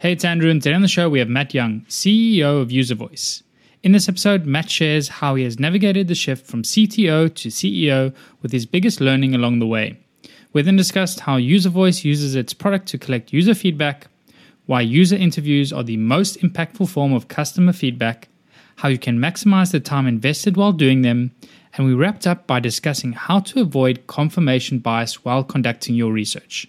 Hey, it's Andrew, and today on the show we have Matt Young, CEO of User Voice. In this episode, Matt shares how he has navigated the shift from CTO to CEO with his biggest learning along the way. We then discussed how User Voice uses its product to collect user feedback, why user interviews are the most impactful form of customer feedback, how you can maximize the time invested while doing them, and we wrapped up by discussing how to avoid confirmation bias while conducting your research.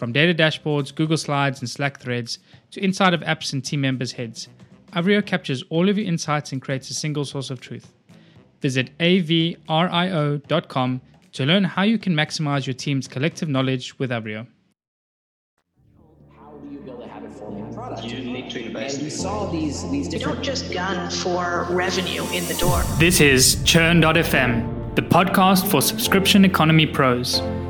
From data dashboards, Google Slides, and Slack threads to inside of apps and team members' heads, Avrio captures all of your insights and creates a single source of truth. Visit avrio.com to learn how you can maximize your team's collective knowledge with Avrio. How do you build a habit forming product? You need to invest. And we saw these these different don't just gun for revenue in the door. This is Churn.fm, the podcast for subscription economy pros.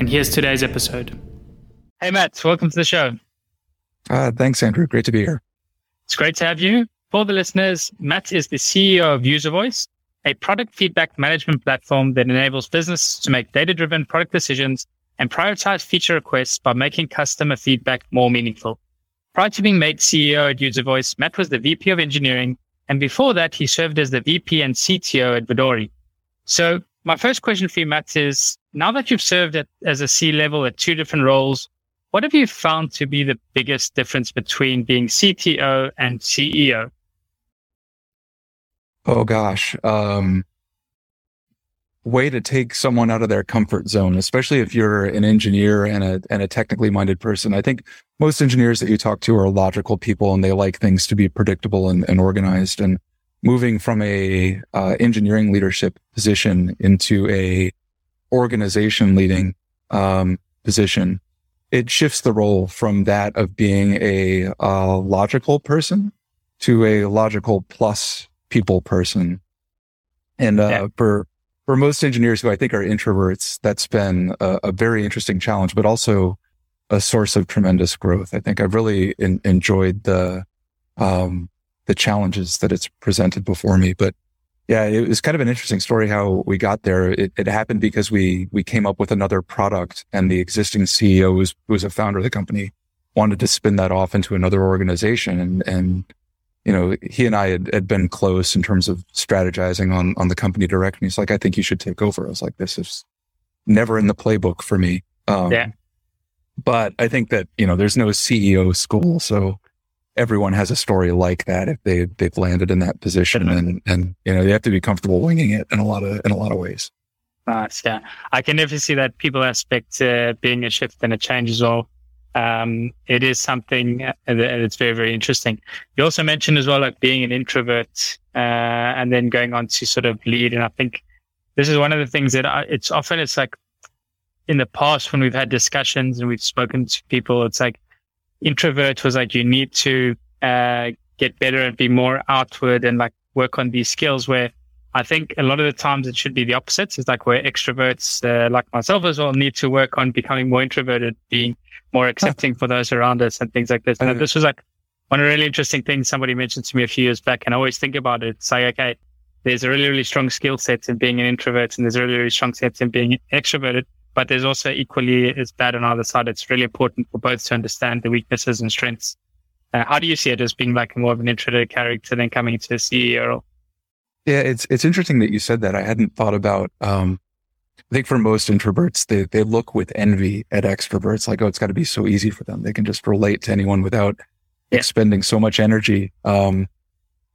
and here's today's episode. Hey, Matt, welcome to the show. Uh, thanks, Andrew. Great to be here. It's great to have you. For the listeners, Matt is the CEO of User Voice, a product feedback management platform that enables business to make data driven product decisions and prioritize feature requests by making customer feedback more meaningful. Prior to being made CEO at User Voice, Matt was the VP of engineering. And before that, he served as the VP and CTO at Vidori. So my first question for you, Matt, is now that you've served at, as a C level at two different roles, what have you found to be the biggest difference between being CTO and CEO? Oh gosh. Um, way to take someone out of their comfort zone, especially if you're an engineer and a, and a technically minded person. I think most engineers that you talk to are logical people and they like things to be predictable and, and organized and moving from a, uh, engineering leadership position into a organization leading, um, position. It shifts the role from that of being a, uh, logical person to a logical plus people person. And, uh, Yeah. for, for most engineers who I think are introverts, that's been a, a very interesting challenge, but also a source of tremendous growth. I think I've really en- enjoyed the, um, the challenges that it's presented before me. But yeah, it was kind of an interesting story how we got there. It, it happened because we, we came up with another product and the existing CEO was, who was a founder of the company wanted to spin that off into another organization. And, and, you know, he and I had, had been close in terms of strategizing on, on the company direction. He's like, I think you should take over. I was like, this is never in the playbook for me. Um, Yeah. but I think that, you know, there's no CEO school. So everyone has a story like that if they, they've landed in that position and, and, you know, they have to be comfortable winging it in a lot of, in a lot of ways. Nice, yeah. I can definitely see that people aspect uh, being a shift and a change as well. Um, it is something uh, that it's very, very interesting. You also mentioned as well, like being an introvert, uh, and then going on to sort of lead. And I think this is one of the things that I, it's often, it's like in the past when we've had discussions and we've spoken to people, it's like introvert was like, you need to, uh, get better and be more outward and like work on these skills where I think a lot of the times it should be the opposite. It's like where extroverts, uh, like myself as well, need to work on becoming more introverted, being more accepting for those around us and things like this. And this was like one really interesting thing somebody mentioned to me a few years back. And I always think about it. Say, like, okay, there's a really, really strong skill set in being an introvert and there's a really, really strong set in being extroverted. But there's also equally as bad on the other side. It's really important for both to understand the weaknesses and strengths. Uh, how do you see it as being like more of an introverted character than coming to a CEO role? Yeah, it's it's interesting that you said that. I hadn't thought about. Um, I think for most introverts, they they look with envy at extroverts, like, oh, it's got to be so easy for them. They can just relate to anyone without Yeah. expending so much energy. Um,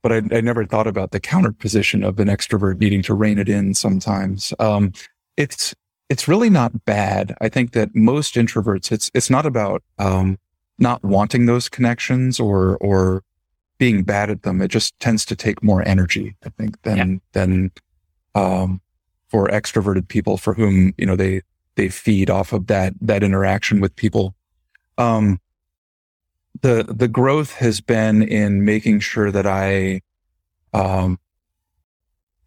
but I, I never thought about the counter position of an extrovert needing to rein it in sometimes. Um, it's, it's really not bad. I think that most introverts, it's, it's not about, um, not wanting those connections or, or being bad at them. It just tends to take more energy, I think, than, yeah. than, um, for extroverted people for whom, you know, they, they feed off of that, that interaction with people. Um, the, the growth has been in making sure that I, um,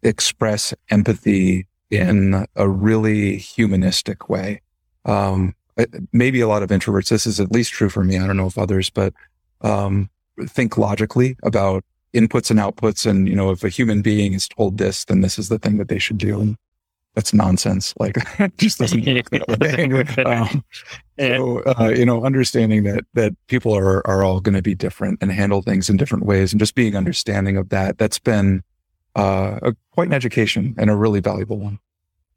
express empathy in a really humanistic way. Um, maybe a lot of introverts, this is at least true for me. I don't know if others, but, um, think logically about inputs and outputs. And, you know, if a human being is told this, then this is the thing that they should do. And that's nonsense. Like it just doesn't. um, so, uh, you know, understanding that, that people are, are all going to be different and handle things in different ways and just being understanding of that. That's been, uh, a, quite an education and a really valuable one.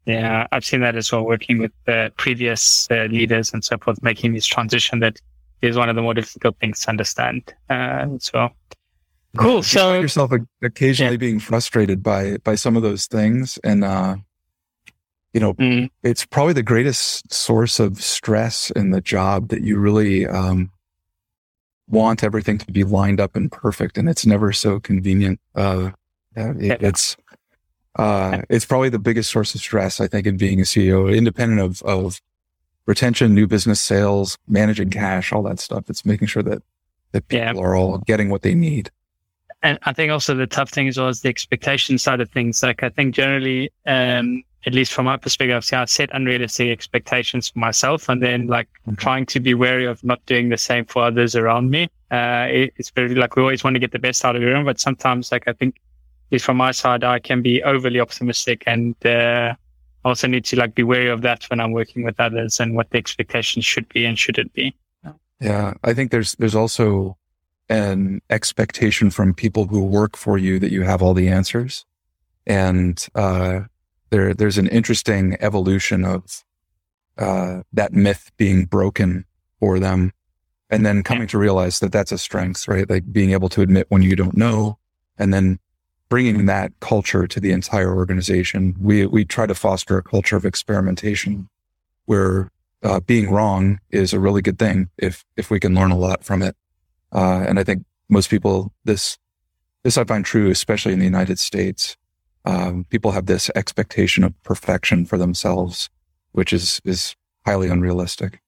Yeah, I've seen that as well, working with the previous uh, leaders and so forth, making this transition that is one of the more difficult things to understand. Uh, so cool. You so yourself occasionally yeah. being frustrated by by some of those things, and uh, you know, mm. it's probably the greatest source of stress in the job that you really um, want everything to be lined up and perfect, and it's never so convenient. Uh, it. It's uh, it's probably the biggest source of stress, I think, in being a CEO, independent of, of retention, new business sales, managing cash, all that stuff. It's making sure that, that people yeah. are all getting what they need. And I think also the tough thing as well is the expectation side of things. Like I think generally, um, at least from my perspective, I've set unrealistic expectations for myself and then like mm-hmm. trying to be wary of not doing the same for others around me. Uh, it, it's very like we always want to get the best out of everyone, but sometimes like I think least from my side, I can be overly optimistic and, uh, also need to like be wary of that when I'm working with others and what the expectations should be and should it be. Yeah. I think there's, there's also an expectation from people who work for you that you have all the answers. And, uh, there, there's an interesting evolution of, uh, that myth being broken for them and then coming to realize that that's a strength, right? Like being able to admit when you don't know and then bringing that culture to the entire organization. We, we try to foster a culture of experimentation where uh, being wrong is a really good thing if, if we can learn a lot from it. Uh, and I think most people, this, this I find true, especially in the United States. Um, people have this expectation of perfection for themselves, which is, is highly unrealistic.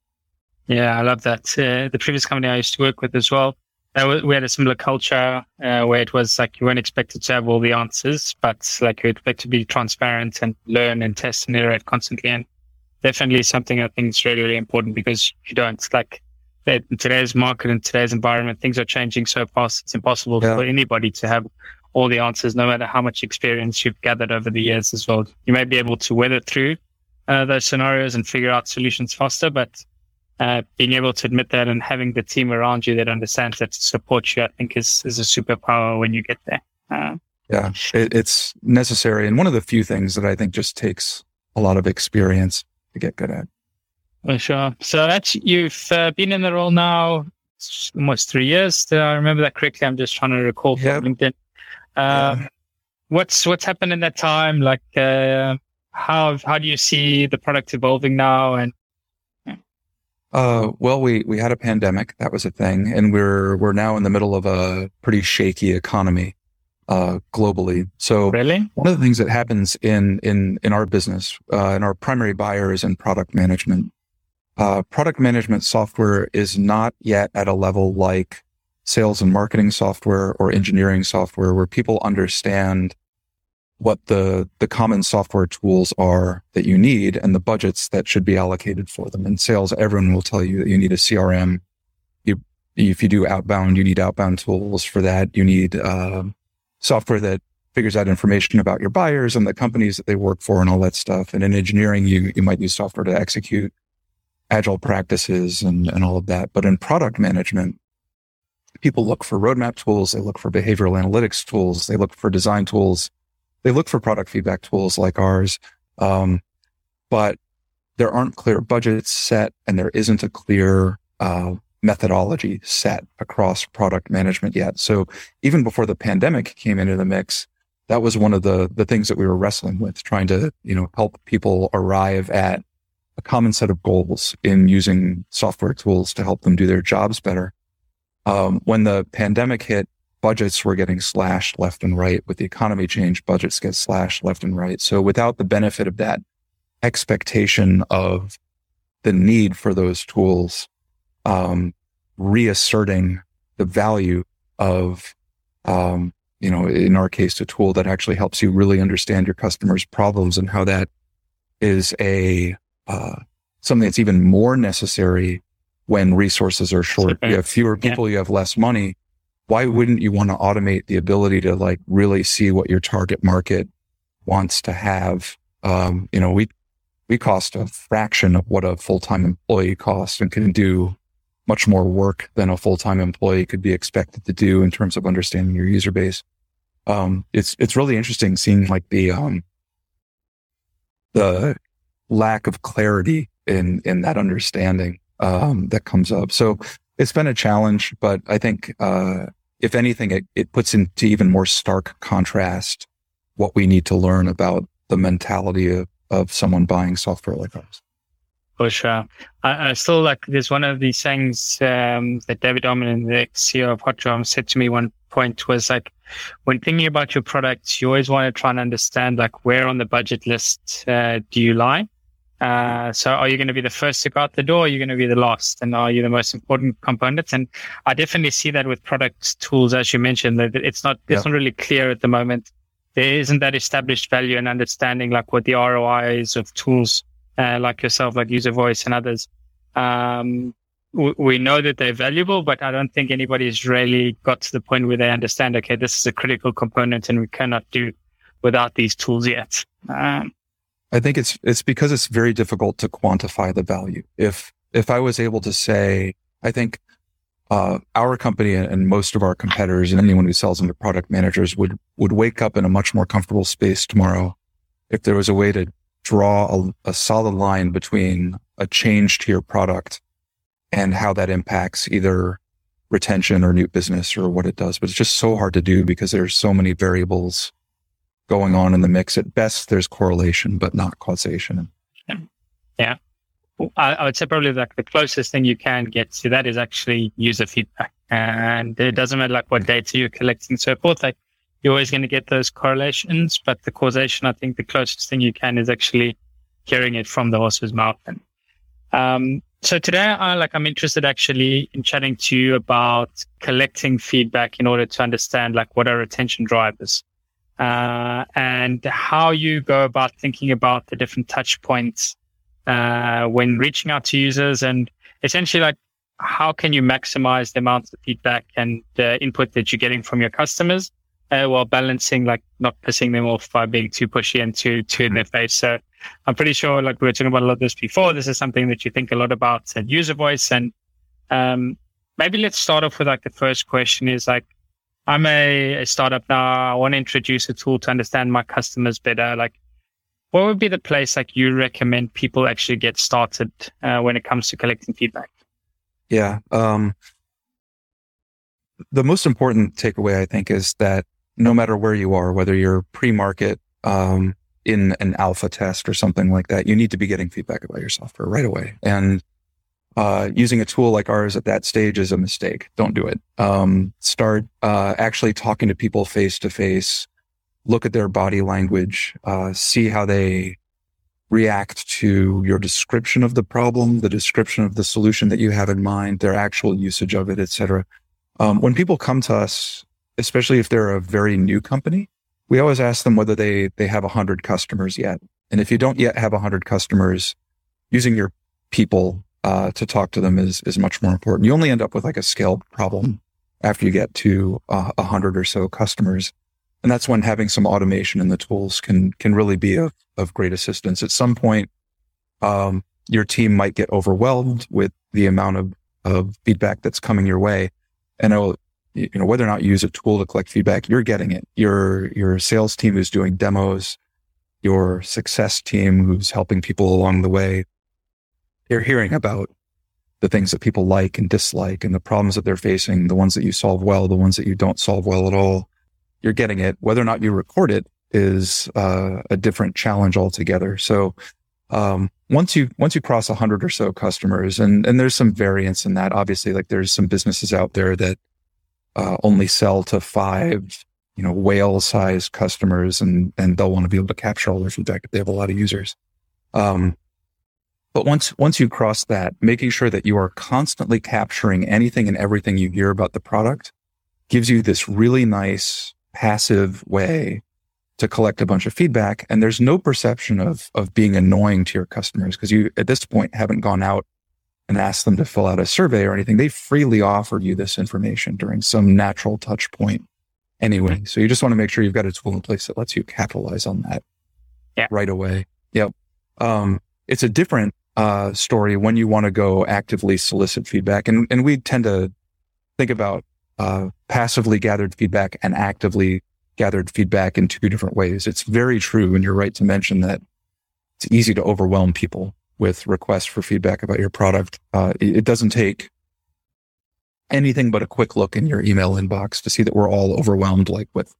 Yeah, I love that. Uh, the previous company I used to work with as well, we had a similar culture uh, where it was like you weren't expected to have all the answers, but like you expect to be transparent and learn and test and iterate constantly. And definitely something I think is really, really important because you don't like in today's market and today's environment, things are changing so fast. It's impossible yeah. for anybody to have all the answers, no matter how much experience you've gathered over the years as well. You may be able to weather through uh, those scenarios and figure out solutions faster, but uh, being able to admit that and having the team around you that understands that to support you, I think is, is a superpower when you get there. Uh, yeah, it, it's necessary. And one of the few things that I think just takes a lot of experience to get good at. For sure. So that's, you've uh, been in the role now almost three years. Did I remember that correctly? I'm just trying to recall from yep. LinkedIn. Uh, yeah. What's, what's happened in that time? Like, uh, how, how do you see the product evolving now and uh, well, we, we had a pandemic. That was a thing. And we're, we're now in the middle of a pretty shaky economy, uh, globally. So really? one of the things that happens in, in, in our business, uh, and our primary buyer is in product management. Uh, product management software is not yet at a level like sales and marketing software or engineering software where people understand what the, the common software tools are that you need and the budgets that should be allocated for them. In sales, everyone will tell you that you need a CRM. You, if you do outbound, you need outbound tools for that. You need, uh, software that figures out information about your buyers and the companies that they work for and all that stuff. And in engineering, you, you might use software to execute agile practices and, and all of that. But in product management, people look for roadmap tools. They look for behavioral analytics tools. They look for design tools they look for product feedback tools like ours. Um, but there aren't clear budgets set and there isn't a clear, uh, methodology set across product management yet. So even before the pandemic came into the mix, that was one of the, the things that we were wrestling with, trying to, you know, help people arrive at a common set of goals in using software tools to help them do their jobs better. Um, when the pandemic hit, budgets were getting slashed left and right. With the economy change, budgets get slashed left and right. So without the benefit of that expectation of the need for those tools, um, reasserting the value of, um, you know, in our case, a tool that actually helps you really understand your customers' problems and how that is a uh, something that's even more necessary when resources are short. You have fewer people, yeah. you have less money. Why wouldn't you want to automate the ability to like really see what your target market wants to have? Um, you know, we, we cost a fraction of what a full-time employee costs and can do much more work than a full-time employee could be expected to do in terms of understanding your user base. Um, it's, it's really interesting seeing like the, um, the lack of clarity in, in that understanding, um, that comes up. So it's been a challenge, but I think, uh, if anything, it, it puts into even more stark contrast what we need to learn about the mentality of, of someone buying software like ours. For sure. I, I still like, there's one of these things um, that David Darmanin, the CEO of Hotjar, said to me one point was like, when thinking about your products, you always want to try and understand like where on the budget list uh, do you lie? Uh, so are you going to be the first to go out the door? Or are you going to be the last? And are you the most important component? And I definitely see that with product tools, as you mentioned, that it's not, yeah. it's not really clear at the moment. There isn't that established value and understanding like what the ROI is of tools, uh, like yourself, like user voice and others. Um, we know that they're valuable, but I don't think anybody's really got to the point where they understand, okay, this is a critical component and we cannot do without these tools yet. Um, I think it's, it's because it's very difficult to quantify the value. If, if I was able to say, I think, uh, our company and most of our competitors and anyone who sells into product managers would, would wake up in a much more comfortable space tomorrow if there was a way to draw a, a solid line between a change to your product and how that impacts either retention or new business or what it does. But it's just so hard to do because there's so many variables going on in the mix. At best, there's correlation, but not causation. Yeah. yeah. I, would say probably like the closest thing you can get to that is actually user feedback. And it doesn't matter like what data you're collecting and so forth. Like you're always going to get those correlations, but the causation, I think the closest thing you can is actually hearing it from the horse's mouth. And, um, so today, I like I'm interested actually in chatting to you about collecting feedback in order to understand like what are retention drivers uh, and how you go about thinking about the different touch points uh, when reaching out to users and essentially like how can you maximize the amount of feedback and uh, input that you're getting from your customers uh, while balancing like not pissing them off by being too pushy and too too in their face. So I'm pretty sure like we were talking about a lot of this before. This is something that you think a lot about at user voice. And um, maybe let's start off with like the first question is like I'm a, a startup now. I want to introduce a tool to understand my customers better. Like, what would be the place like you recommend people actually get started uh, when it comes to collecting feedback? Yeah. Um, the most important takeaway, I think, is that no matter where you are, whether you're pre-market, um, in an alpha test or something like that, you need to be getting feedback about your software right away. And uh, using a tool like ours at that stage is a mistake. Don't do it. Um, start uh, actually talking to people face to face. Look at their body language. Uh, see how they react to your description of the problem, the description of the solution that you have in mind, their actual usage of it, etc. Um, when people come to us, especially if they're a very new company, we always ask them whether they they have a hundred customers yet. And if you don't yet have a hundred customers, using your people uh, to talk to them is is much more important. You only end up with like a scale problem after you get to uh, a uh, hundred or so customers, and that's when having some automation in the tools can can really be of of great assistance. At some point, um, your team might get overwhelmed with the amount of of feedback that's coming your way, and it'll, you know whether or not you use a tool to collect feedback, you're getting it. Your your sales team who's doing demos, your success team who's helping people along the way they're hearing about the things that people like and dislike and the problems that they're facing, the ones that you solve well, the ones that you don't solve well at all. You're getting it. Whether or not you record it is uh, a different challenge altogether. So um, once you once you cross a hundred or so customers, and and there's some variance in that. Obviously, like there's some businesses out there that uh, only sell to five, you know, whale sized customers, and and they'll want to be able to capture all their feedback if they have a lot of users. Um, but once once you cross that, making sure that you are constantly capturing anything and everything you hear about the product gives you this really nice passive way to collect a bunch of feedback. And there's no perception of, of being annoying to your customers because you at this point haven't gone out and asked them to fill out a survey or anything. They freely offered you this information during some natural touch point anyway. So you just want to make sure you've got a tool in place that lets you capitalize on that yeah. right away. Yep. Um, it's a different uh, story when you want to go actively solicit feedback. And, and we tend to think about uh, passively gathered feedback and actively gathered feedback in two different ways. It's very true. And you're right to mention that it's easy to overwhelm people with requests for feedback about your product. Uh, it, it doesn't take anything but a quick look in your email inbox to see that we're all overwhelmed, like with,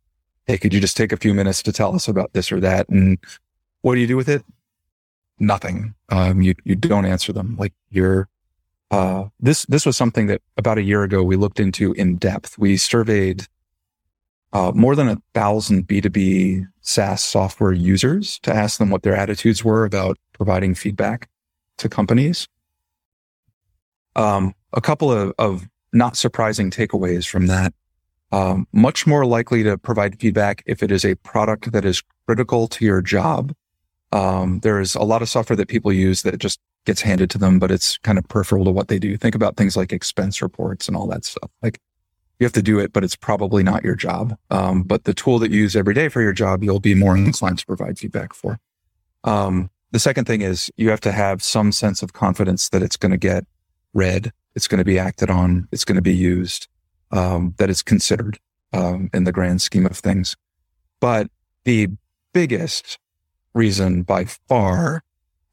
Hey, could you just take a few minutes to tell us about this or that? And what do you do with it? Nothing. Um, you, you don't answer them. Like you're, uh, this, this was something that about a year ago we looked into in depth. We surveyed uh, more than a thousand B2B SaaS software users to ask them what their attitudes were about providing feedback to companies. Um, a couple of, of not surprising takeaways from that. Um, much more likely to provide feedback if it is a product that is critical to your job. Um, there's a lot of software that people use that just gets handed to them, but it's kind of peripheral to what they do. Think about things like expense reports and all that stuff. Like you have to do it, but it's probably not your job. Um, but the tool that you use every day for your job, you'll be more inclined to provide feedback for. Um, the second thing is you have to have some sense of confidence that it's going to get read, it's going to be acted on, it's going to be used, um, that it's considered um, in the grand scheme of things. But the biggest reason by far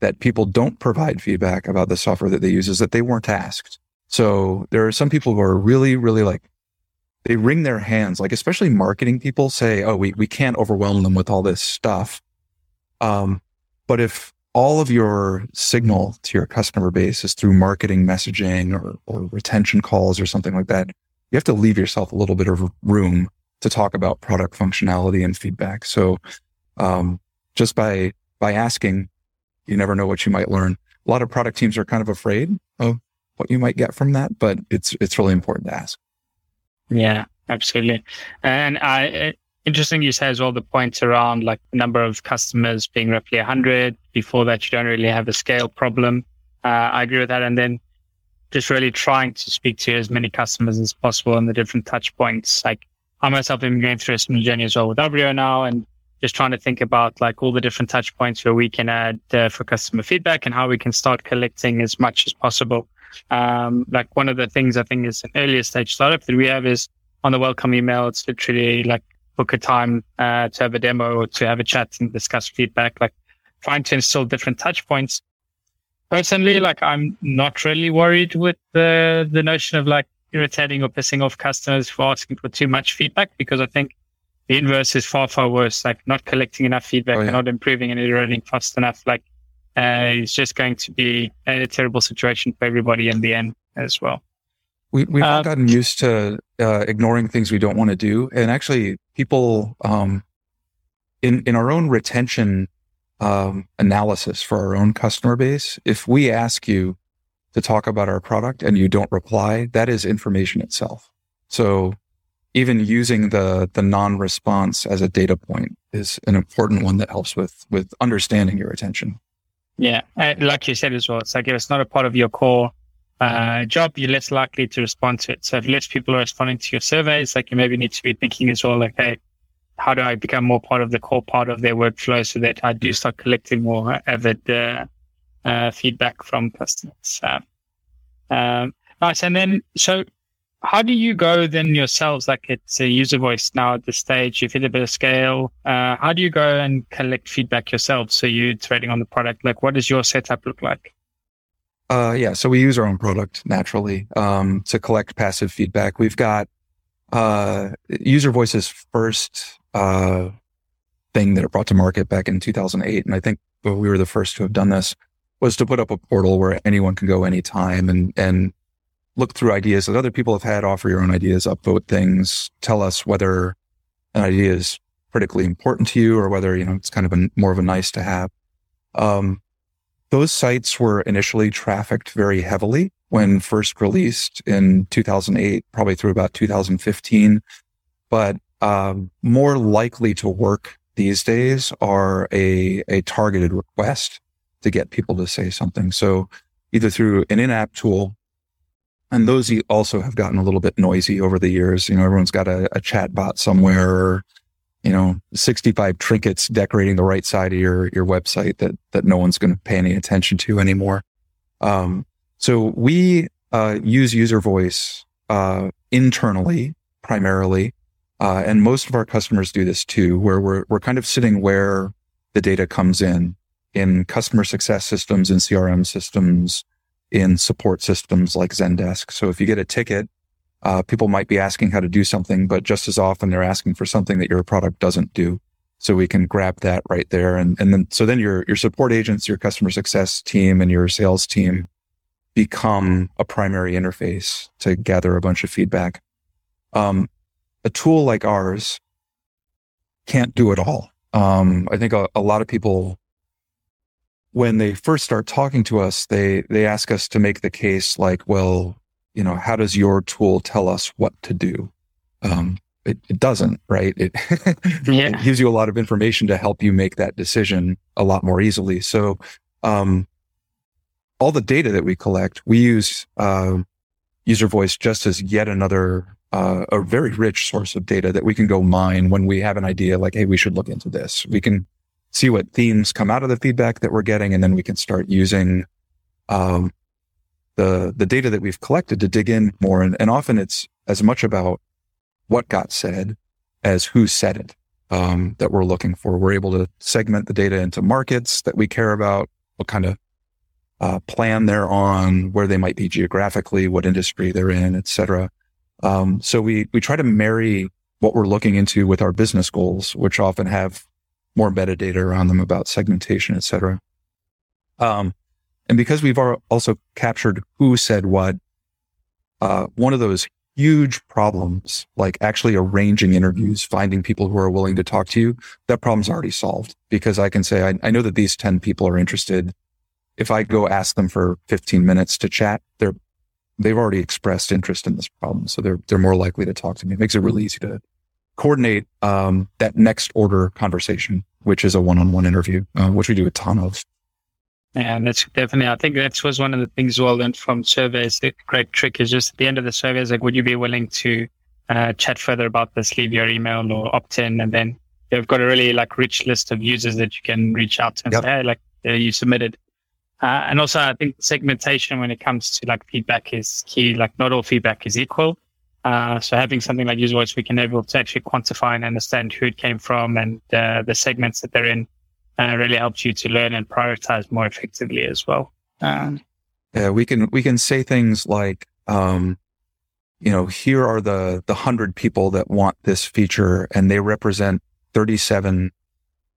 that people don't provide feedback about the software that they use is that they weren't asked. So there are some people who are really, really like they wring their hands, like especially marketing people say, "Oh, we we can't overwhelm them with all this stuff." Um, but if all of your signal to your customer base is through marketing messaging or, or retention calls or something like that, you have to leave yourself a little bit of room to talk about product functionality and feedback. So, um, just by by asking, you never know what you might learn. A lot of product teams are kind of afraid of what you might get from that, but it's it's really important to ask. Yeah, absolutely. And I, uh, interesting you say as well the points around like the number of customers being roughly 100. Before that, you don't really have a scale problem. Uh, I agree with that. And then just really trying to speak to as many customers as possible and the different touch points. Like I myself am going through a similar journey as well with Avrio now and just trying to think about like all the different touch points where we can add uh, for customer feedback and how we can start collecting as much as possible. Um, like one of the things I think is an earlier stage startup that we have is on the welcome email. It's literally like book a time uh, to have a demo or to have a chat and discuss feedback, like trying to install different touch points. Personally, like I'm not really worried with the, the notion of like irritating or pissing off customers for asking for too much feedback because I think the inverse is far, far worse. Like not collecting enough feedback oh, yeah. and not improving and iterating fast enough. Like uh, it's just going to be a terrible situation for everybody in the end as well. We, we've uh, gotten used to uh, ignoring things we don't want to do. And actually, people um, in, in our own retention um, analysis for our own customer base, if we ask you to talk about our product and you don't reply, that is information itself. So even using the the non-response as a data point is an important one that helps with with understanding your attention. Yeah, uh, like you said as well, it's like if it's not a part of your core uh, job, you're less likely to respond to it. So if less people are responding to your surveys, like you maybe need to be thinking as well, like, hey, how do I become more part of the core part of their workflow so that I do start collecting more avid uh, uh, feedback from customers? Um, nice. And then, so how do you go then yourselves? Like it's a user voice now at this stage, you've hit a bit of scale. Uh, how do you go and collect feedback yourself? So you're trading on the product. Like what does your setup look like? Uh, yeah. So we use our own product naturally um, to collect passive feedback. We've got uh, user voices first uh, thing that it brought to market back in 2008, and I think we were the first to have done this. Was to put up a portal where anyone can go anytime and and look through ideas that other people have had, offer your own ideas, upvote things, tell us whether an idea is critically important to you or whether you know it's kind of a, more of a nice to have. Um, those sites were initially trafficked very heavily when first released in 2008, probably through about 2015. But um, more likely to work these days are a, a targeted request to get people to say something. So either through an in-app tool, and those also have gotten a little bit noisy over the years. You know, everyone's got a, a chat bot somewhere you know, 65 trinkets decorating the right side of your, your website that, that no one's going to pay any attention to anymore. Um, so we, uh, use user voice, uh, internally primarily. Uh, and most of our customers do this too, where we're, we're kind of sitting where the data comes in, in customer success systems, in CRM systems, in support systems like Zendesk. So if you get a ticket, uh, people might be asking how to do something, but just as often they're asking for something that your product doesn't do. So we can grab that right there. And, and then, so then your, your support agents, your customer success team and your sales team become a primary interface to gather a bunch of feedback. Um, a tool like ours can't do it all. Um, I think a, a lot of people, when they first start talking to us, they, they ask us to make the case like, well, you know, how does your tool tell us what to do? Um, it, it doesn't, right? It, yeah. it gives you a lot of information to help you make that decision a lot more easily. So, um, all the data that we collect, we use, uh, user voice just as yet another, uh, a very rich source of data that we can go mine when we have an idea like, Hey, we should look into this. We can see what themes come out of the feedback that we're getting. And then we can start using, um, the the data that we've collected to dig in more and, and often it's as much about what got said as who said it um, that we're looking for we're able to segment the data into markets that we care about what kind of uh, plan they're on where they might be geographically what industry they're in etc um, so we we try to marry what we're looking into with our business goals which often have more metadata around them about segmentation etc um, and because we've also captured who said what, uh, one of those huge problems, like actually arranging interviews, finding people who are willing to talk to you, that problem's already solved because I can say, I, I know that these 10 people are interested. If I go ask them for 15 minutes to chat, they're, they've already expressed interest in this problem. So they're, they're more likely to talk to me. It makes it really easy to coordinate, um, that next order conversation, which is a one-on-one interview, uh, which we do a ton of. And that's definitely, I think that was one of the things well learned from surveys. The great trick is just at the end of the survey is like, would you be willing to uh, chat further about this, leave your email or opt in? And then they've got a really like rich list of users that you can reach out to and yep. say, hey, like uh, you submitted. Uh, and also I think segmentation when it comes to like feedback is key. Like not all feedback is equal. Uh, so having something like user voice, we can able to actually quantify and understand who it came from and uh, the segments that they're in uh, really helps you to learn and prioritize more effectively as well. Um, yeah, we can we can say things like, um, you know, here are the the hundred people that want this feature, and they represent thirty seven.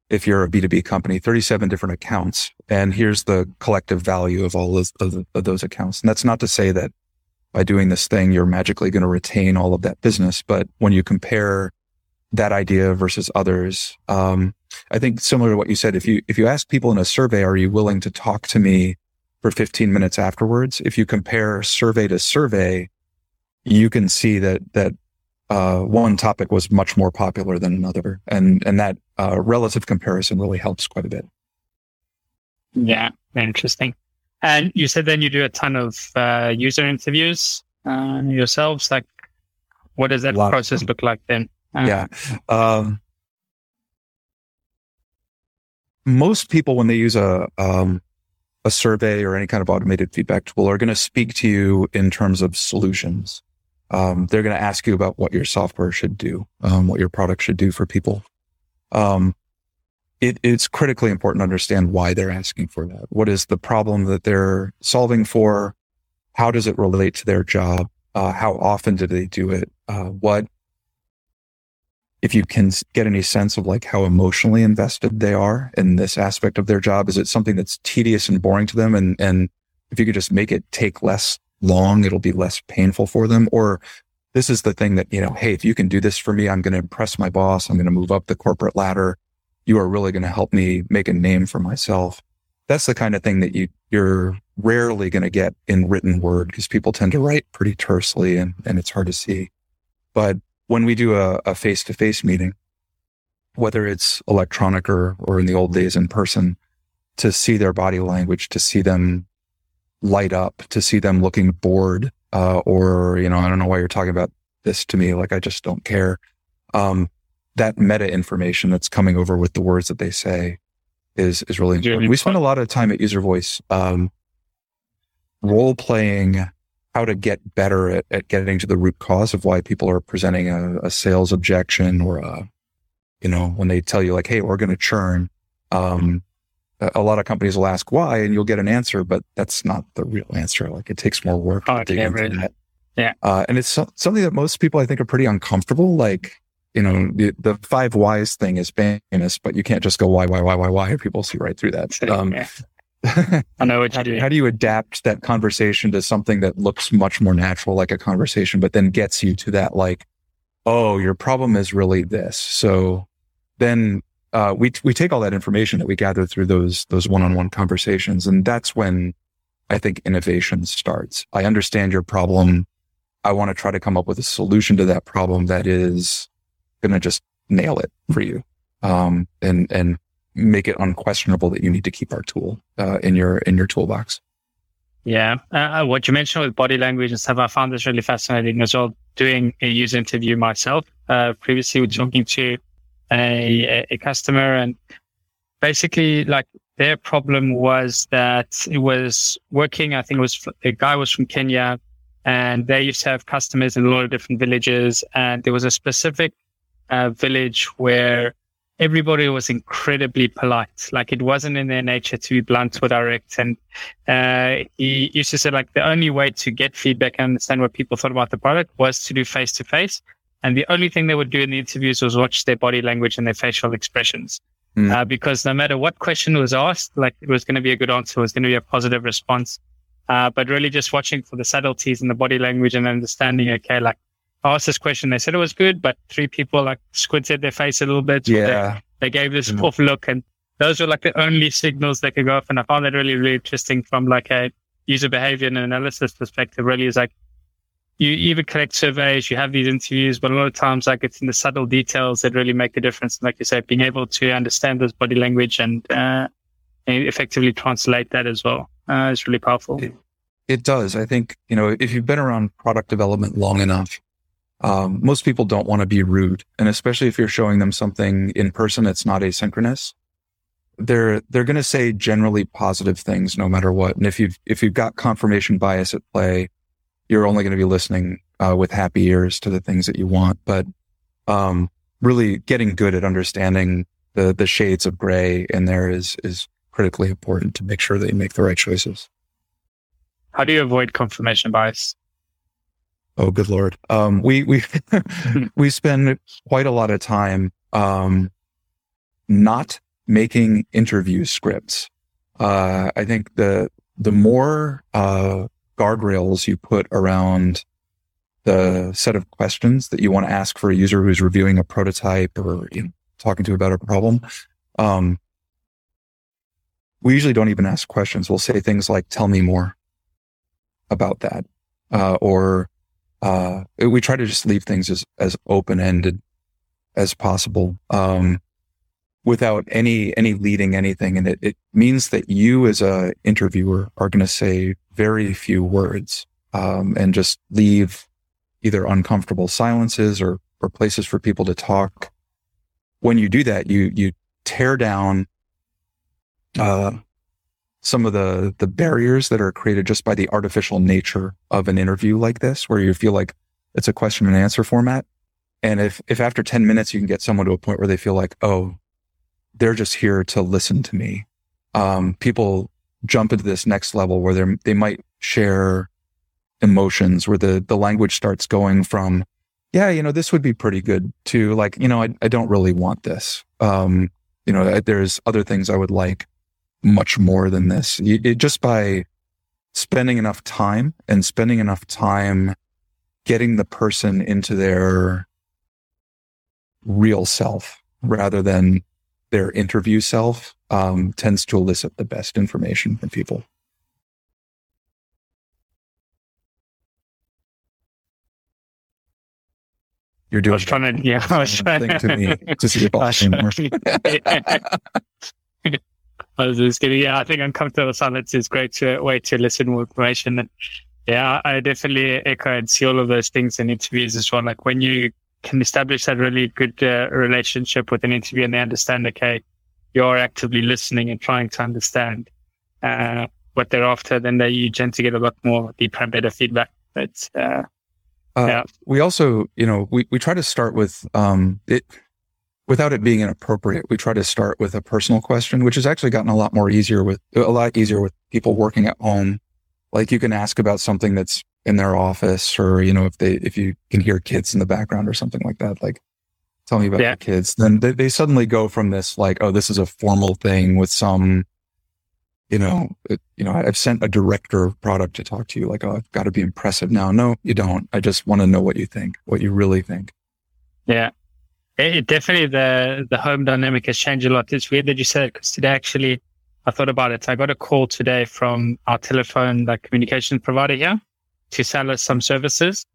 If you're a B2B company, 37 different accounts. And here's the collective value of all of, of, of those accounts. And that's not to say that by doing this thing, you're magically going to retain all of that business. But when you compare that idea versus others. Um, I think similar to what you said, if you, if you ask people in a survey, are you willing to talk to me for 15 minutes afterwards? If you compare survey to survey, you can see that, that, uh, one topic was much more popular than another. And, and that, uh, relative comparison really helps quite a bit. Yeah. Interesting. And you said then you do a ton of, uh, user interviews, uh, yourselves. Like, what does that process look like then? yeah. Um, most people, when they use a, um, a survey or any kind of automated feedback tool are going to speak to you in terms of solutions. Um, they're going to ask you about what your software should do, um, what your product should do for people. Um, it, it's critically important to understand why they're asking for that. What is the problem that they're solving for? How does it relate to their job? Uh, how often do they do it? Uh, what, if you can get any sense of like how emotionally invested they are in this aspect of their job, is it something that's tedious and boring to them? And, and if you could just make it take less long, it'll be less painful for them. Or this is the thing that, you know, Hey, if you can do this for me, I'm going to impress my boss. I'm going to move up the corporate ladder. You are really going to help me make a name for myself. That's the kind of thing that you, you're rarely going to get in written word because people tend to write pretty tersely and, and it's hard to see. But when we do a face to face meeting, whether it's electronic or, or in the old days in person, to see their body language, to see them light up, to see them looking bored, uh, or, you know, I don't know why you're talking about this to me. Like, I just don't care. Um, that meta information that's coming over with the words that they say is, is really important. We spend a lot of time at user voice, um, role playing how to get better at, at getting to the root cause of why people are presenting a, a sales objection or a, you know, when they tell you like, Hey, we're going to churn. Um, a lot of companies will ask why and you'll get an answer, but that's not the real answer. Like it takes more work oh, to dig into really. that. Yeah. Uh, and it's so, something that most people I think are pretty uncomfortable. Like, you know, the, the five whys thing is famous, but you can't just go why, why, why, why, why. People see right through that. Um. I know what how, you're doing. how do you adapt that conversation to something that looks much more natural, like a conversation, but then gets you to that, like, oh, your problem is really this. So then uh, we we take all that information that we gather through those those one on one conversations, and that's when I think innovation starts. I understand your problem. I want to try to come up with a solution to that problem that is going to just nail it for you, um, and and make it unquestionable that you need to keep our tool uh, in your in your toolbox. Yeah, uh, what you mentioned with body language and stuff, I found this really fascinating as well. Doing a user interview myself, uh, previously, we're talking to a, a customer, and basically, like their problem was that it was working. I think it was a guy was from Kenya, and they used to have customers in a lot of different villages, and there was a specific uh, village where everybody was incredibly polite. Like it wasn't in their nature to be blunt or direct. And uh, he used to say like the only way to get feedback and understand what people thought about the product was to do face to face. And the only thing they would do in the interviews was watch their body language and their facial expressions. Mm. Uh, because no matter what question was asked, like it was going to be a good answer, it was going to be a positive response. Uh, but really just watching for the subtleties in the body language and understanding, okay, like I asked this question. They said it was good, but three people like squinted their face a little bit. Yeah. They, they gave this mm-hmm. off look and those were like the only signals that could go off. And I found that really, really interesting from like a user behavior and analysis perspective really is like you even collect surveys, you have these interviews, but a lot of times like it's in the subtle details that really make the difference. Like you said, being able to understand this body language and, uh, and effectively translate that as well uh, is really powerful. It, it does. I think, you know, if you've been around product development long enough, um, most people don't want to be rude. And especially if you're showing them something in person that's not asynchronous, they're, they're going to say generally positive things no matter what. And if you've, if you've got confirmation bias at play, you're only going to be listening uh, with happy ears to the things that you want. But, um, really getting good at understanding the, the shades of gray in there is, is critically important to make sure that you make the right choices. How do you avoid confirmation bias? Oh, good lord. Um, we we we spend quite a lot of time um, not making interview scripts. Uh, I think the the more uh, guardrails you put around the set of questions that you want to ask for a user who's reviewing a prototype or you know, talking to about a problem, um, we usually don't even ask questions. We'll say things like, "Tell me more about that," uh, or uh, we try to just leave things as, as open ended as possible, um, without any, any leading anything. And it, it means that you as a interviewer are going to say very few words, um, and just leave either uncomfortable silences or, or places for people to talk. When you do that, you, you tear down, uh, some of the the barriers that are created just by the artificial nature of an interview like this, where you feel like it's a question and answer format. And if if after 10 minutes you can get someone to a point where they feel like, oh, they're just here to listen to me. Um, people jump into this next level where they they might share emotions, where the the language starts going from, yeah, you know, this would be pretty good to like, you know, I I don't really want this. Um, you know, there's other things I would like much more than this. It, just by spending enough time and spending enough time getting the person into their real self rather than their interview self um, tends to elicit the best information from people. You're doing. I was trying to, yeah, I was trying to me to see if I'll say more. I was just kidding. Yeah, I think uncomfortable silence is a great to, way to listen more information. And yeah, I definitely echo and see all of those things in interviews as well. Like when you can establish that really good uh, relationship with an interview and they understand, okay, you're actively listening and trying to understand uh, what they're after, then they, you tend to get a lot more deeper and better feedback. But uh, uh, yeah. we also, you know, we, we try to start with um, it without it being inappropriate. We try to start with a personal question, which has actually gotten a lot more easier with a lot easier with people working at home. Like you can ask about something that's in their office or, you know, if they, if you can hear kids in the background or something like that, like tell me about yeah. kids, then they, they suddenly go from this like, oh, this is a formal thing with some, you know, it, you know, I've sent a director of product to talk to you. Like, oh, I've got to be impressive now. No, you don't. I just want to know what you think, what you really think. Yeah. It, definitely the, the home dynamic has changed a lot. It's weird that you said it because today actually I thought about it. I got a call today from our telephone, like communication provider here to sell us some services.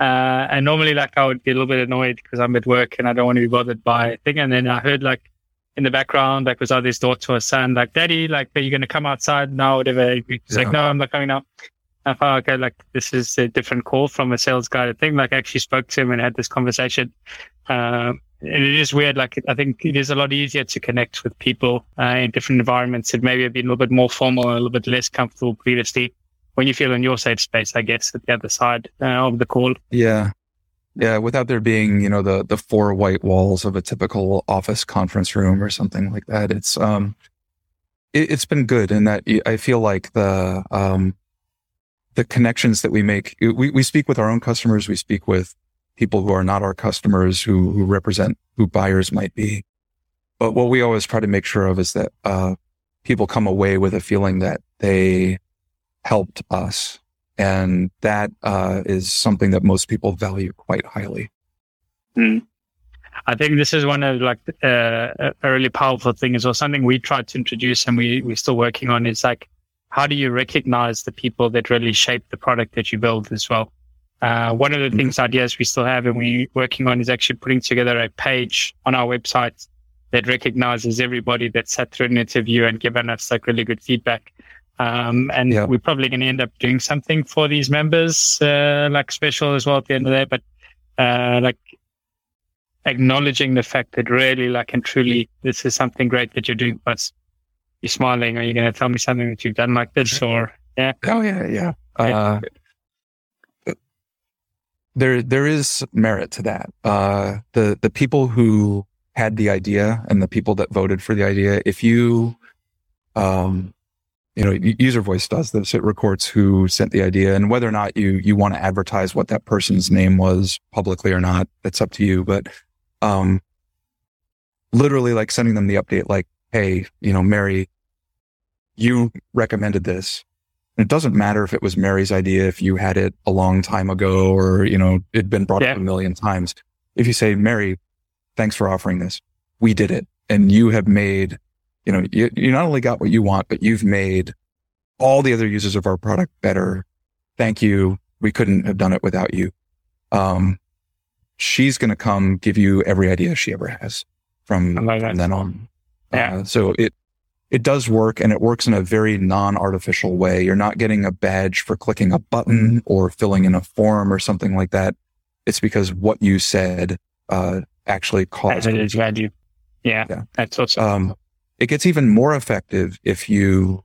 Uh, and normally, like, I would be a little bit annoyed because I'm at work and I don't want to be bothered by a thing. And then I heard, like, in the background, like, was either his daughter or son, like, Daddy, like, are you going to come outside now? Whatever. He's yeah. like, No, I'm not coming out. I thought, okay, like, this is a different call from a sales guy. I think, like, I actually spoke to him and had this conversation. Uh, and it is weird. Like, I think it is a lot easier to connect with people uh, in different environments. It maybe have been a little bit more formal, a little bit less comfortable previously when you feel in your safe space, I guess, at the other side uh, of the call. Yeah. Yeah. Without there being, you know, the, the four white walls of a typical office conference room or something like that. It's, um, it, has been good in that I feel like the, um, the connections that we make, we, we speak with our own customers. We speak with people who are not our customers who, who represent who buyers might be. But what we always try to make sure of is that, uh, people come away with a feeling that they helped us. And that uh, is something that most people value quite highly. Mm. I think this is one of like uh, a really powerful thing well. Something we tried to introduce and we, we're still working on is like, how do you recognize the people that really shape the product that you build as well? Uh, one of the mm-hmm. things, ideas we still have and we're working on is actually putting together a page on our website that recognizes everybody that sat through an interview and given us like really good feedback. Um, and yeah. we're probably going to end up doing something for these members, uh, like special as well at the end of the day. But, uh, like acknowledging the fact that really, like, and truly, this is something great that you're doing. But you're smiling. Are you going to tell me something that you've done like this or, yeah? Oh, yeah, yeah. Uh, there, there is merit to that. Uh, the, the people who had the idea and the people that voted for the idea, if you, um, you know, UserVoice does this. It records who sent the idea and whether or not you, you want to advertise what that person's name was publicly or not. It's up to you. But, um, literally like sending them the update, like, Hey, you know, Mary, you recommended this. And it doesn't matter if it was Mary's idea, if you had it a long time ago or, you know, it'd been brought yeah. up a million times. If you say, Mary, thanks for offering this. We did it. And you have made you know, you, you not only got what you want, but you've made all the other users of our product better. Thank you. We couldn't have done it without you. Um, she's going to come give you every idea she ever has from, from then on. Yeah. Uh, so it, it does work and it works in a very non-artificial way. You're not getting a badge for clicking a button or filling in a form or something like that. It's because what you said, uh, actually caused. value. Yeah, yeah. That's awesome. Um, it gets even more effective if you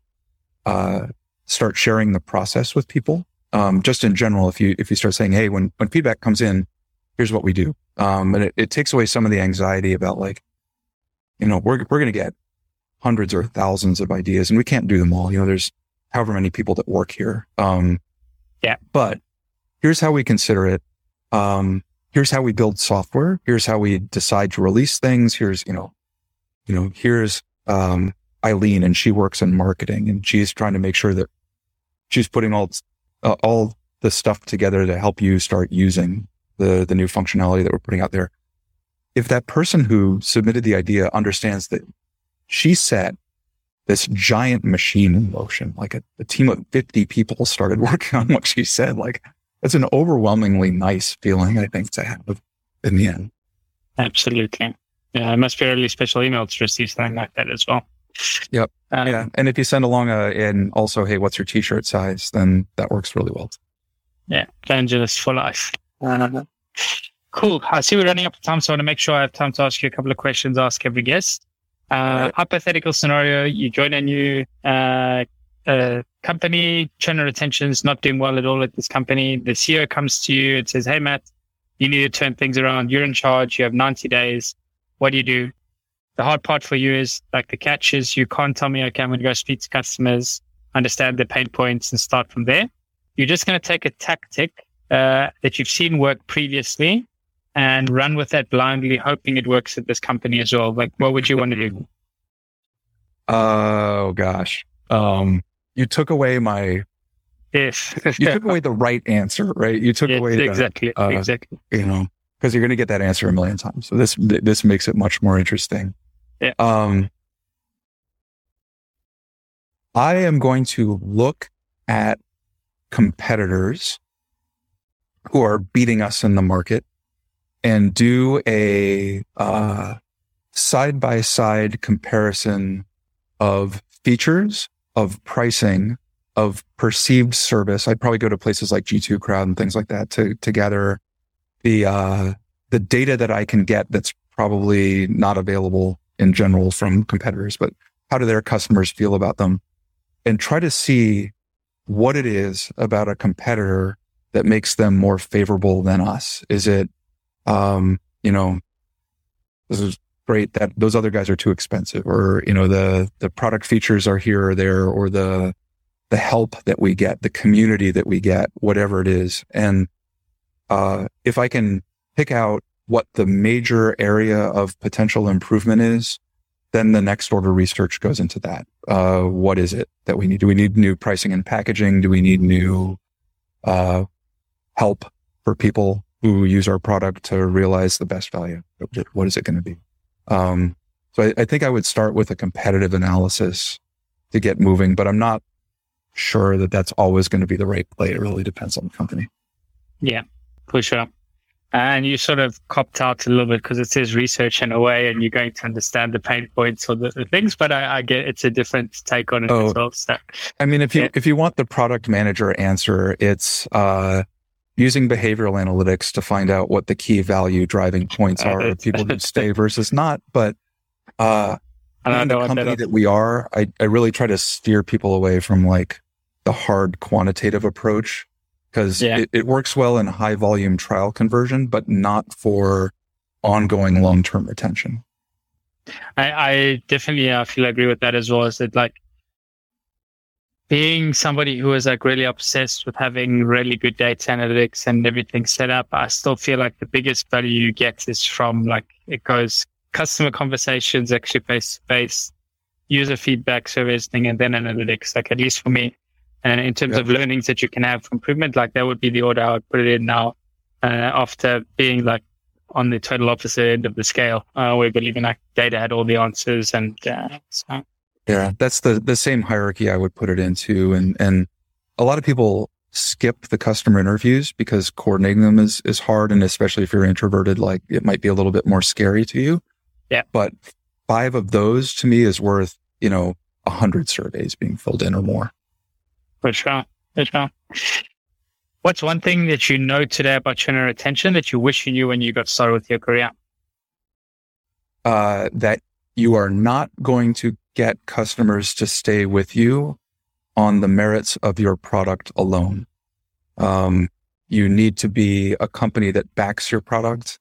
uh, start sharing the process with people. Um, just in general, if you if you start saying, "Hey, when when feedback comes in, here's what we do," um, and it, it takes away some of the anxiety about like, you know, we're, we're going to get hundreds or thousands of ideas and we can't do them all. You know, there's however many people that work here. Um, Yeah. but here's how we consider it. Um, here's how we build software. Here's how we decide to release things. Here's, you know, you know, here's, um, Eileen and she works in marketing and she's trying to make sure that she's putting all, uh, all the stuff together to help you start using the, the new functionality that we're putting out there. If that person who submitted the idea understands that she set this giant machine in motion, like a, a team of 50 people started working on what she said, like it's an overwhelmingly nice feeling, I think, to have in the end. Absolutely. Yeah, it must be a really special email to receive something like that as well. Yep. Uh, Yeah. And if you send along a, and also, hey, what's your t-shirt size? Then that works really well. Yeah, evangelist for life. Uh, cool. I see we're running up of time, so I want to make sure I have time to ask you a couple of questions. Ask every guest. Uh, hypothetical scenario: You join a new uh, uh, company, churn and retention is not doing well at all at this company. The CEO comes to you and says, "Hey, Matt, you need to turn things around. You're in charge. You have 90 days. What do you do?" The hard part for you is like the catch is you can't tell me, okay, I'm going to go speak to customers, understand their pain points, and start from there. You're just going to take a tactic uh, that you've seen work previously and run with that blindly, hoping it works at this company as well. Like, what would you want to do? Oh gosh. Um, you took away my, Yes. you took away the right answer, right? You took Yes, away the, exactly. uh, exactly. you know, because you're going to get that answer a million times. So this th- this makes it much more interesting. Yeah. Um, I am going to look at competitors who are beating us in the market and do a side by side comparison of features, of pricing, of perceived service. I'd probably go to places like G2 Crowd and things like that to to gather the uh, the data that I can get that's probably not available in general from competitors, but how do their customers feel about them? And try to see what it is about a competitor that makes them more favorable than us. Is it, um, you know, this is great that those other guys are too expensive or, you know, the, the product features are here or there or the, the help that we get, the community that we get, whatever it is. And, uh, if I can pick out what the major area of potential improvement is, then the next order research goes into that. Uh, what is it that we need? Do we need new pricing and packaging? Do we need new, uh, help for people who use our product to realize the best value? What is it going to be? Um, so I, I think I would start with a competitive analysis to get moving, but I'm not sure that that's always going to be the right play. It really depends on the company. Yeah, for sure. And you sort of copped out a little bit because it says research in a way, and you're going to understand the pain points or the, the things. But I, I, get it's a different take on it Oh. as well. So, I mean, if you Yeah. if you want the product manager answer, it's uh, using behavioral analytics to find out what the key value driving points Uh, are of people who stay versus not. But uh, I don't being know the company that. that we are, I, I really try to steer people away from like the hard quantitative approach because Yeah. it, it works well in high volume trial conversion, but not for ongoing long term retention. I, I definitely I feel I agree with that as well. Is that like being somebody who is like really obsessed with having really good data analytics and everything set up, I still feel like the biggest value you get is from like it goes customer conversations, actually face to face, user feedback, surveys thing, and then analytics. Like at least for me, and in terms Yeah. of learnings that you can have from improvement, like that would be the order I would put it in now. Uh, after being like on the total opposite end of the scale, uh, where believing like data had all the answers and uh, so Yeah, that's the the same hierarchy I would put it into, and and a lot of people skip the customer interviews because coordinating them is is hard, and especially if you're introverted, like it might be a little bit more scary to you. Yeah. but five of those to me is worth you know a hundred surveys being filled in or more. for sure, for sure. What's one thing that you know today about churn attention that you wish you knew when you got started with your career? uh, that you are not going to get customers to stay with you on the merits of your product alone. Um, you need to be a company that backs your product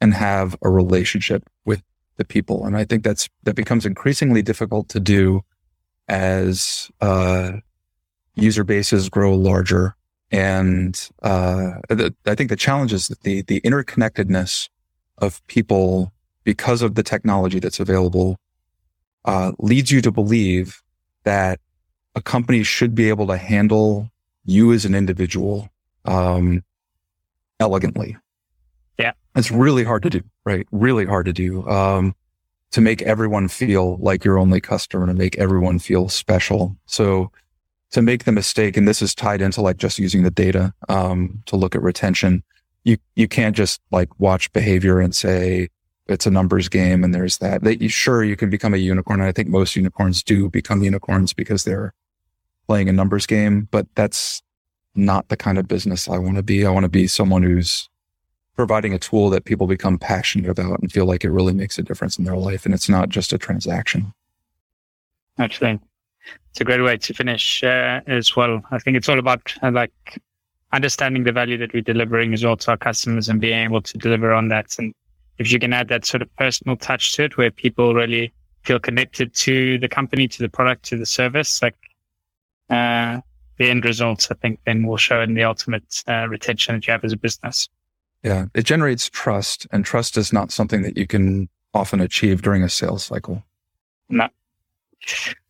and have a relationship with the people. And I think that's, that becomes increasingly difficult to do as, uh, user bases grow larger. And, uh, the, I think the challenge is that the, the interconnectedness of people because of the technology that's available, uh, leads you to believe that a company should be able to handle you as an individual, um, elegantly. Yeah. It's really hard to do, right? Really hard to do. Um, to make everyone feel like your only customer, to make everyone feel special. So to make the mistake, and this is tied into like just using the data, um, to look at retention, you, you can't just like watch behavior and say, it's a numbers game and there's that. Sure you can become a unicorn. And I think most unicorns do become unicorns because they're playing a numbers game, but that's not the kind of business I want to be. I want to be someone who's providing a tool that people become passionate about and feel like it really makes a difference in their life. And it's not just a transaction. Actually, it's a great way to finish uh, as well. I think it's all about uh, like understanding the value that we're delivering as well to our customers and being able to deliver on that. And if you can add that sort of personal touch to it where people really feel connected to the company, to the product, to the service, like uh, the end results, I think then will show in the ultimate uh, retention that you have as a business. Yeah, it generates trust, and trust is not something that you can often achieve during a sales cycle. No.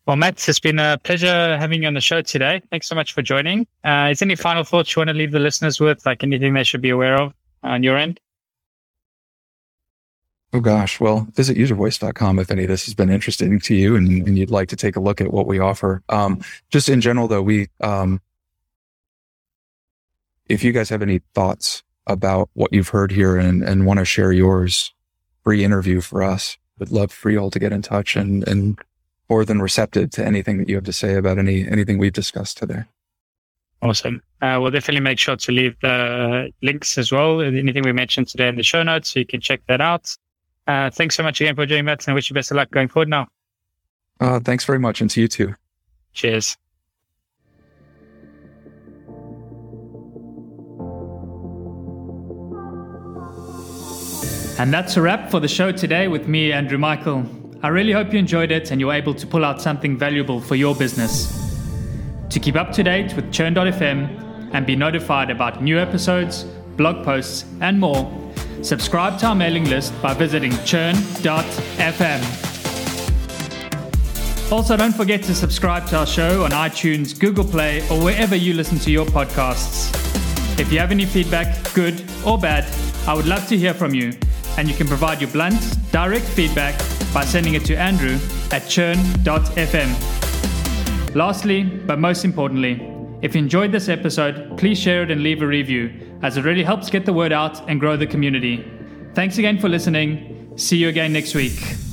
Well, Matt, it's been a pleasure having you on the show today. Thanks so much for joining. Uh, is any final thoughts you want to leave the listeners with, like anything they should be aware of on your end? Oh gosh. Well, visit uservoice.com if any of this has been interesting to you and, and you'd like to take a look at what we offer. Um, just in general though, we, um, if you guys have any thoughts about what you've heard here and, and want to share yours, free interview for us, would love for you all to get in touch and, and more than receptive to anything that you have to say about any, anything we've discussed today. Awesome. Uh, we'll definitely make sure to leave the links as well. Anything we mentioned today in the show notes, so you can check that out. Uh, thanks so much again for doing that, and I wish you best of luck going forward now. Uh, thanks very much, and to you too. Cheers. And that's a wrap for the show today with me, Andrew Michael. I really hope you enjoyed it and you're able to pull out something valuable for your business. To keep up to date with Churn.fm and be notified about new episodes, blog posts, and more, subscribe to our mailing list by visiting churn.fm. Also, don't forget to subscribe to our show on iTunes, Google Play, or wherever you listen to your podcasts. If you have any feedback, good or bad, I would love to hear from you, and you can provide your blunt, direct feedback by sending it to Andrew at churn.fm. Lastly, but most importantly, if you enjoyed this episode, please share it and leave a review, as it really helps get the word out and grow the community. Thanks again for listening. See you again next week.